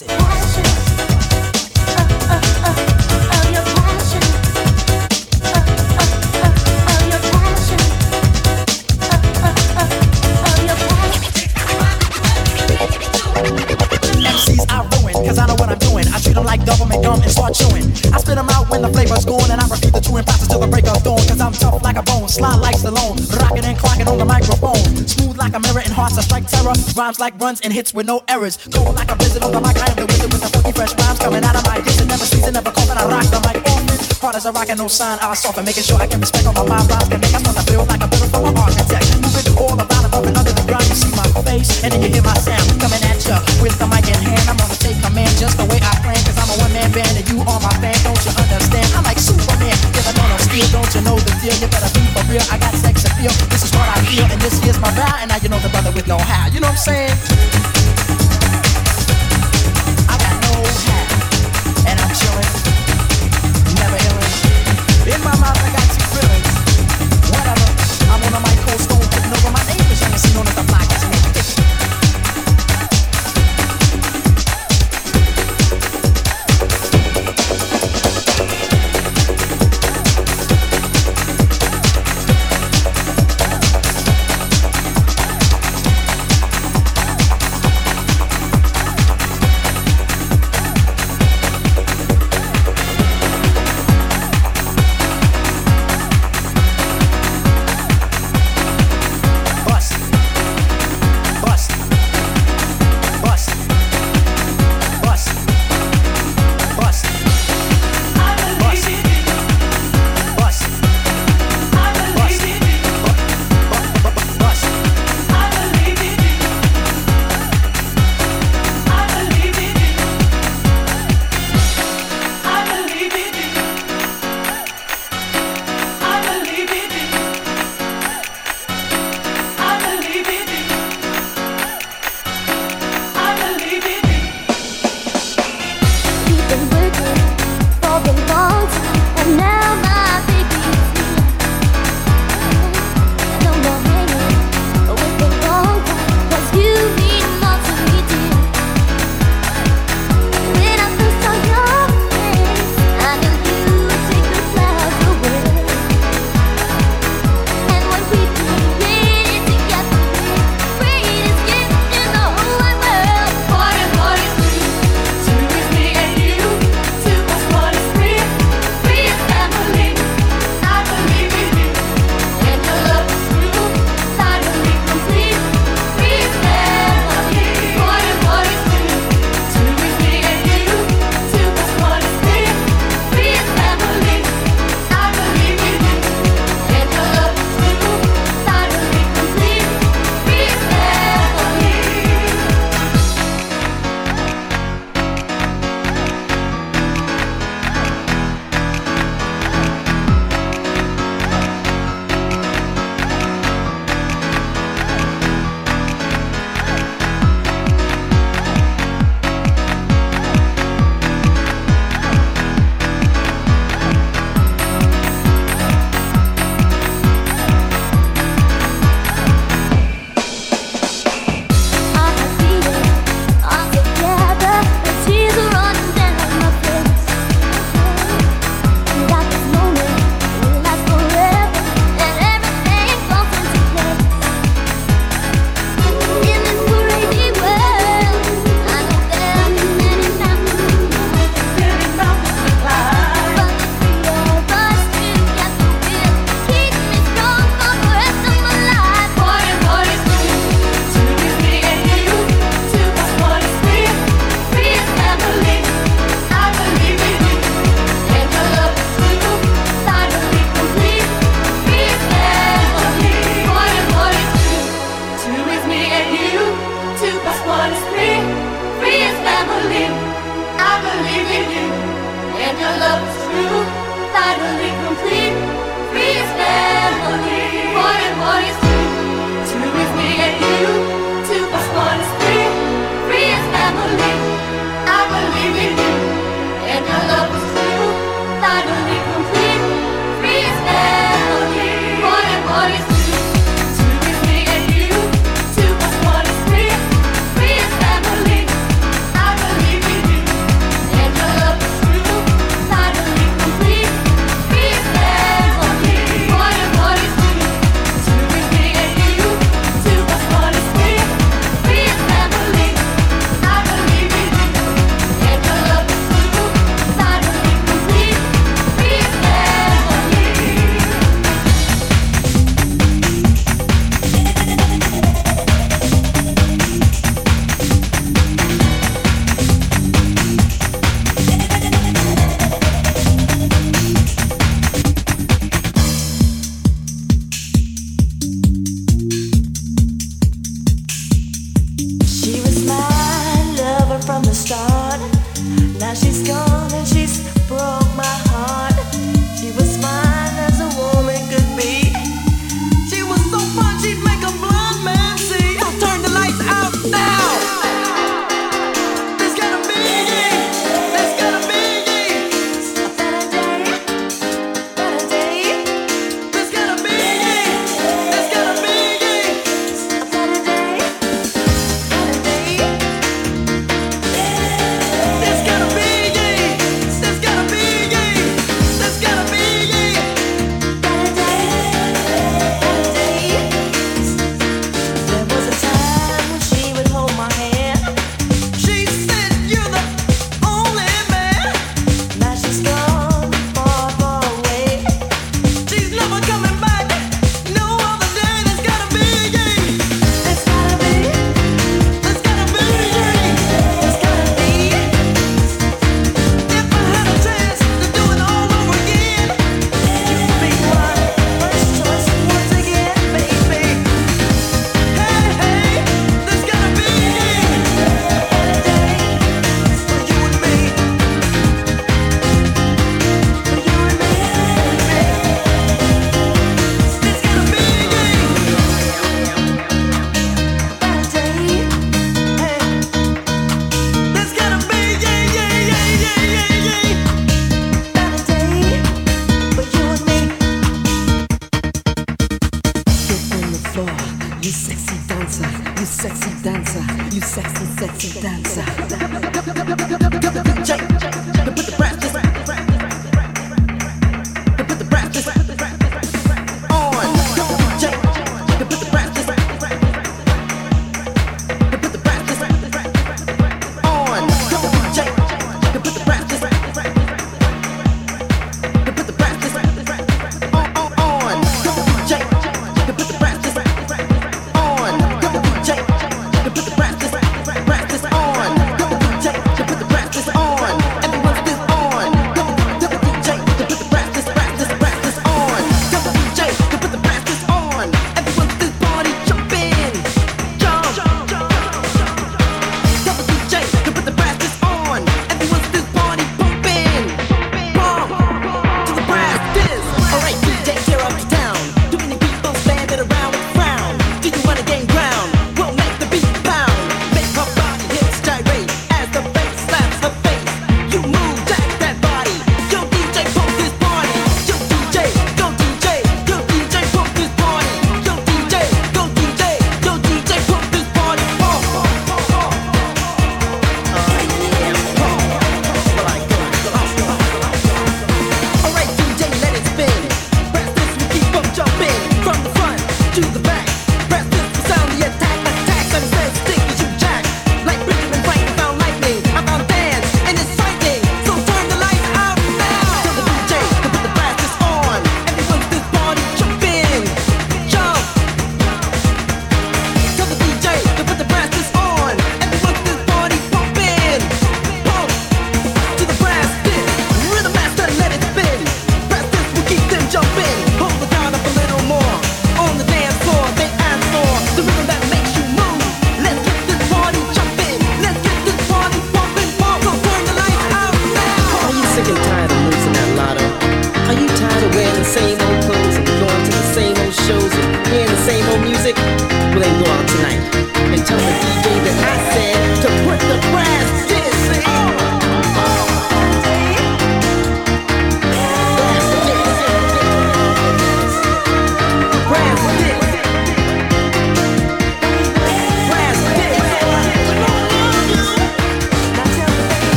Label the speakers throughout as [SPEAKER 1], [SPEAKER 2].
[SPEAKER 1] Watch. Terror rhymes like runs and hits with no errors. Cold like a blizzard on the mic. I am the wizard with the funky fresh rhymes coming out of my ears. Never season, never and I rock the mic often. Hard as a rock and no sign, I soften, making sure I can respect on my mind. Rhymes can make I start to feel like a builder from an architect. Moving all about above and under the ground, you see my face, and then you hear my sound coming at ya with the mic in hand. I'm gonna take command just the way I plan, cause I'm a one man band and you are my fan. Don't you understand? I'm like Superman, the man of steel. Don't you know the deal? You better be for real. I got sex appeal. This is this here's my vow, and now you know the brother with no how. You know what I'm saying? I got no
[SPEAKER 2] hat, and I'm chilling, never illin'. In my mouth I got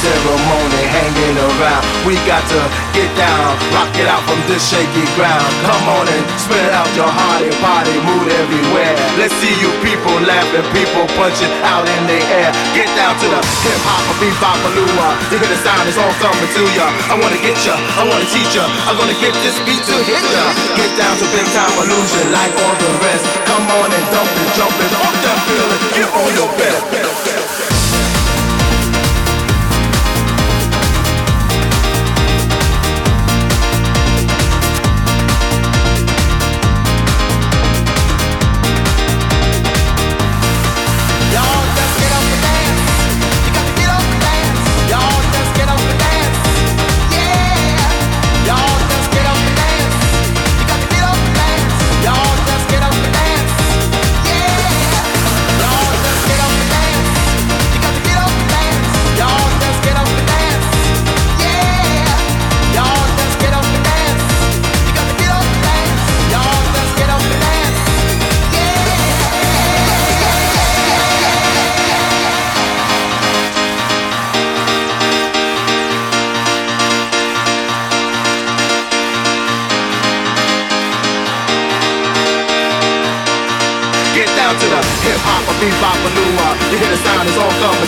[SPEAKER 3] ceremony hanging around. We got to get down, rock it out from this shaky ground. Come on and spread out your hearty body, mood everywhere. Let's see you people laughing, people punching out in the air. Get down to the hip hop, a bebop, a lua. You hear the sound, it's all coming to ya. I wanna get ya, I wanna teach ya. I'm gonna get this beat to hit ya. Get down to big time illusion like all the rest. Come on and dump it, jump it, fuck that feeling. You on your best.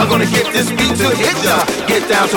[SPEAKER 3] I'm gonna get this beat to hit ya. get this